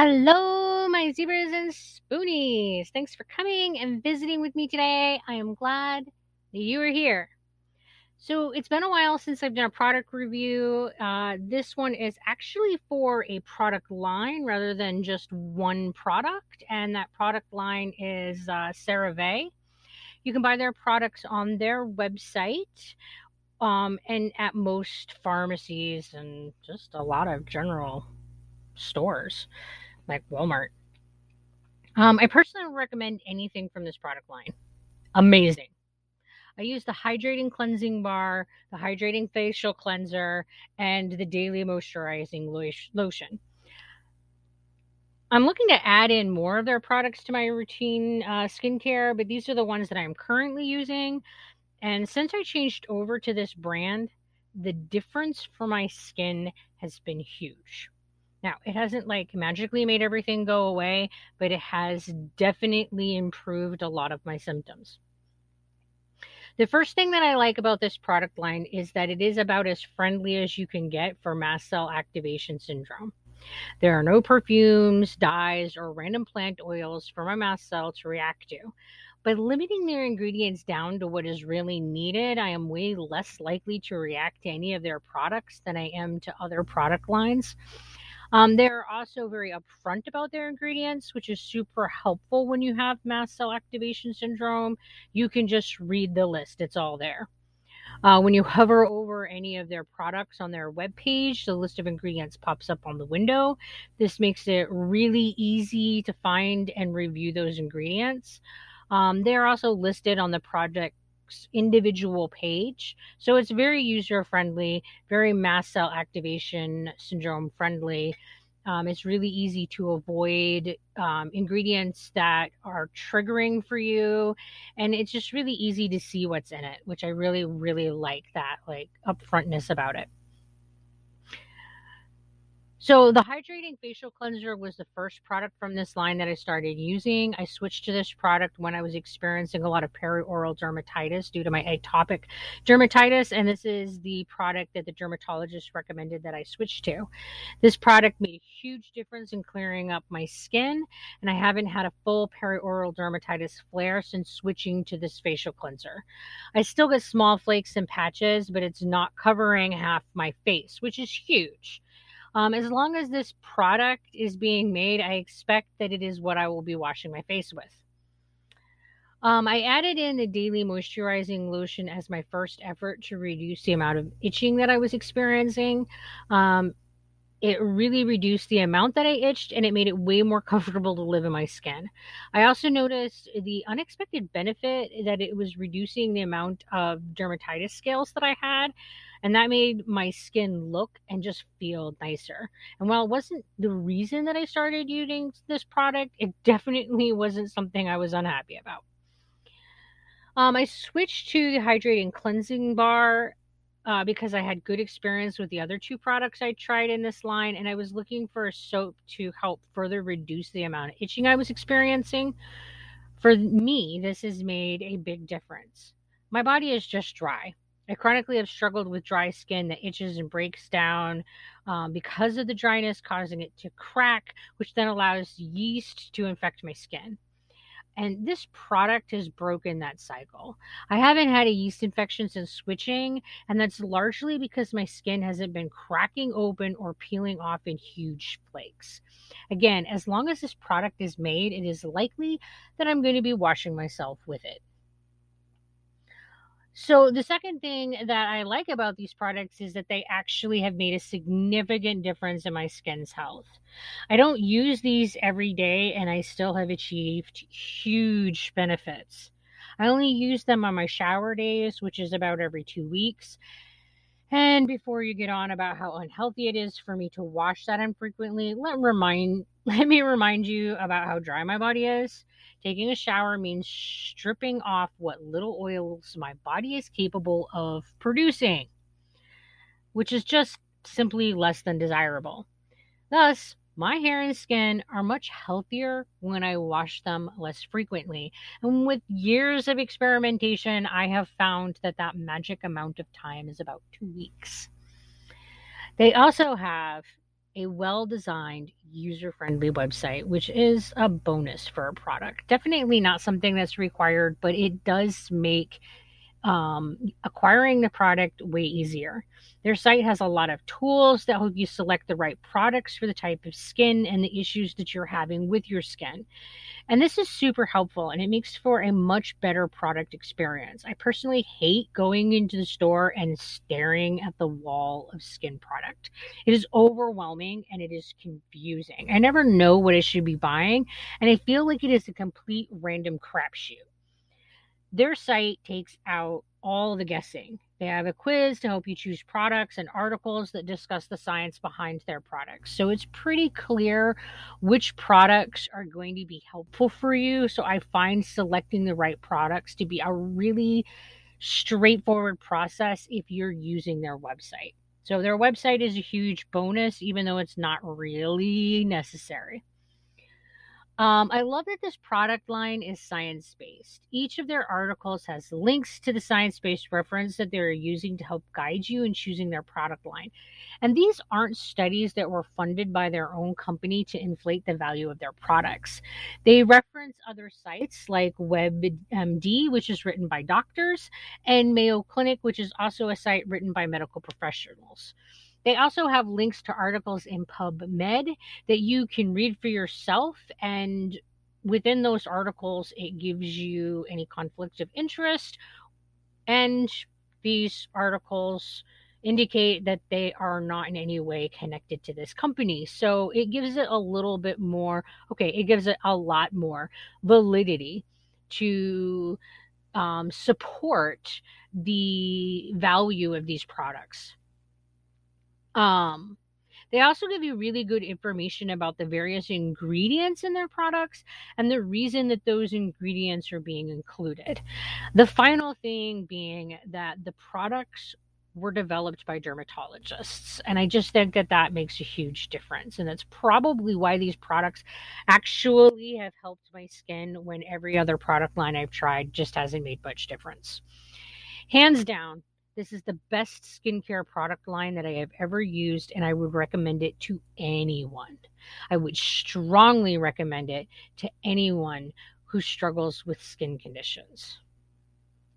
Hello, my zebras and spoonies. Thanks for coming and visiting with me today. I am glad that you are here. So, it's been a while since I've done a product review. Uh, this one is actually for a product line rather than just one product, and that product line is uh, CeraVe. You can buy their products on their website um, and at most pharmacies and just a lot of general stores like Walmart. Um, I personally recommend anything from this product line. Amazing. I use the hydrating cleansing bar, the hydrating facial cleanser, and the daily moisturizing lotion. I'm looking to add in more of their products to my routine uh, skincare, but these are the ones that I'm currently using. And since I changed over to this brand, the difference for my skin has been huge. Now, it hasn't like magically made everything go away, but it has definitely improved a lot of my symptoms. The first thing that I like about this product line is that it is about as friendly as you can get for mast cell activation syndrome. There are no perfumes, dyes, or random plant oils for my mast cell to react to. By limiting their ingredients down to what is really needed, I am way less likely to react to any of their products than I am to other product lines. Um, they're also very upfront about their ingredients, which is super helpful when you have mast cell activation syndrome. You can just read the list, it's all there. Uh, when you hover over any of their products on their webpage, the list of ingredients pops up on the window. This makes it really easy to find and review those ingredients. Um, they're also listed on the project individual page. So it's very user friendly, very mast cell activation syndrome friendly. Um, it's really easy to avoid um, ingredients that are triggering for you. And it's just really easy to see what's in it, which I really, really like that, like upfrontness about it. So the hydrating facial cleanser was the first product from this line that I started using. I switched to this product when I was experiencing a lot of perioral dermatitis due to my atopic dermatitis, and this is the product that the dermatologist recommended that I switch to. This product made a huge difference in clearing up my skin, and I haven't had a full perioral dermatitis flare since switching to this facial cleanser. I still get small flakes and patches, but it's not covering half my face, which is huge. Um, as long as this product is being made, I expect that it is what I will be washing my face with. Um, I added in the daily moisturizing lotion as my first effort to reduce the amount of itching that I was experiencing. Um, it really reduced the amount that I itched and it made it way more comfortable to live in my skin. I also noticed the unexpected benefit that it was reducing the amount of dermatitis scales that I had and that made my skin look and just feel nicer. And while it wasn't the reason that I started using this product, it definitely wasn't something I was unhappy about. Um, I switched to the hydrating cleansing bar uh, because I had good experience with the other two products I tried in this line, and I was looking for a soap to help further reduce the amount of itching I was experiencing. For me, this has made a big difference. My body is just dry. I chronically have struggled with dry skin that itches and breaks down um, because of the dryness, causing it to crack, which then allows yeast to infect my skin. And this product has broken that cycle. I haven't had a yeast infection since switching, and that's largely because my skin hasn't been cracking open or peeling off in huge flakes. Again, as long as this product is made, it is likely that I'm going to be washing myself with it. So the second thing that I like about these products is that they actually have made a significant difference in my skin's health. I don't use these every day and I still have achieved huge benefits. I only use them on my shower days, which is about every 2 weeks. And before you get on about how unhealthy it is for me to wash that infrequently, let remind let me remind you about how dry my body is. Taking a shower means stripping off what little oils my body is capable of producing, which is just simply less than desirable. Thus, my hair and skin are much healthier when I wash them less frequently. And with years of experimentation, I have found that that magic amount of time is about two weeks. They also have a well designed, user friendly website, which is a bonus for a product. Definitely not something that's required, but it does make um, acquiring the product way easier. Their site has a lot of tools that help you select the right products for the type of skin and the issues that you're having with your skin. And this is super helpful and it makes for a much better product experience. I personally hate going into the store and staring at the wall of skin product. It is overwhelming and it is confusing. I never know what I should be buying, and I feel like it is a complete random crapshoot. Their site takes out all the guessing. They have a quiz to help you choose products and articles that discuss the science behind their products. So it's pretty clear which products are going to be helpful for you. So I find selecting the right products to be a really straightforward process if you're using their website. So their website is a huge bonus, even though it's not really necessary. Um, I love that this product line is science based. Each of their articles has links to the science based reference that they're using to help guide you in choosing their product line. And these aren't studies that were funded by their own company to inflate the value of their products. They reference other sites like WebMD, which is written by doctors, and Mayo Clinic, which is also a site written by medical professionals. They also have links to articles in PubMed that you can read for yourself. And within those articles, it gives you any conflict of interest. And these articles indicate that they are not in any way connected to this company. So it gives it a little bit more, okay, it gives it a lot more validity to um, support the value of these products. Um, they also give you really good information about the various ingredients in their products and the reason that those ingredients are being included. The final thing being that the products were developed by dermatologists. And I just think that that makes a huge difference. And that's probably why these products actually have helped my skin when every other product line I've tried just hasn't made much difference. Hands down, this is the best skincare product line that I have ever used, and I would recommend it to anyone. I would strongly recommend it to anyone who struggles with skin conditions.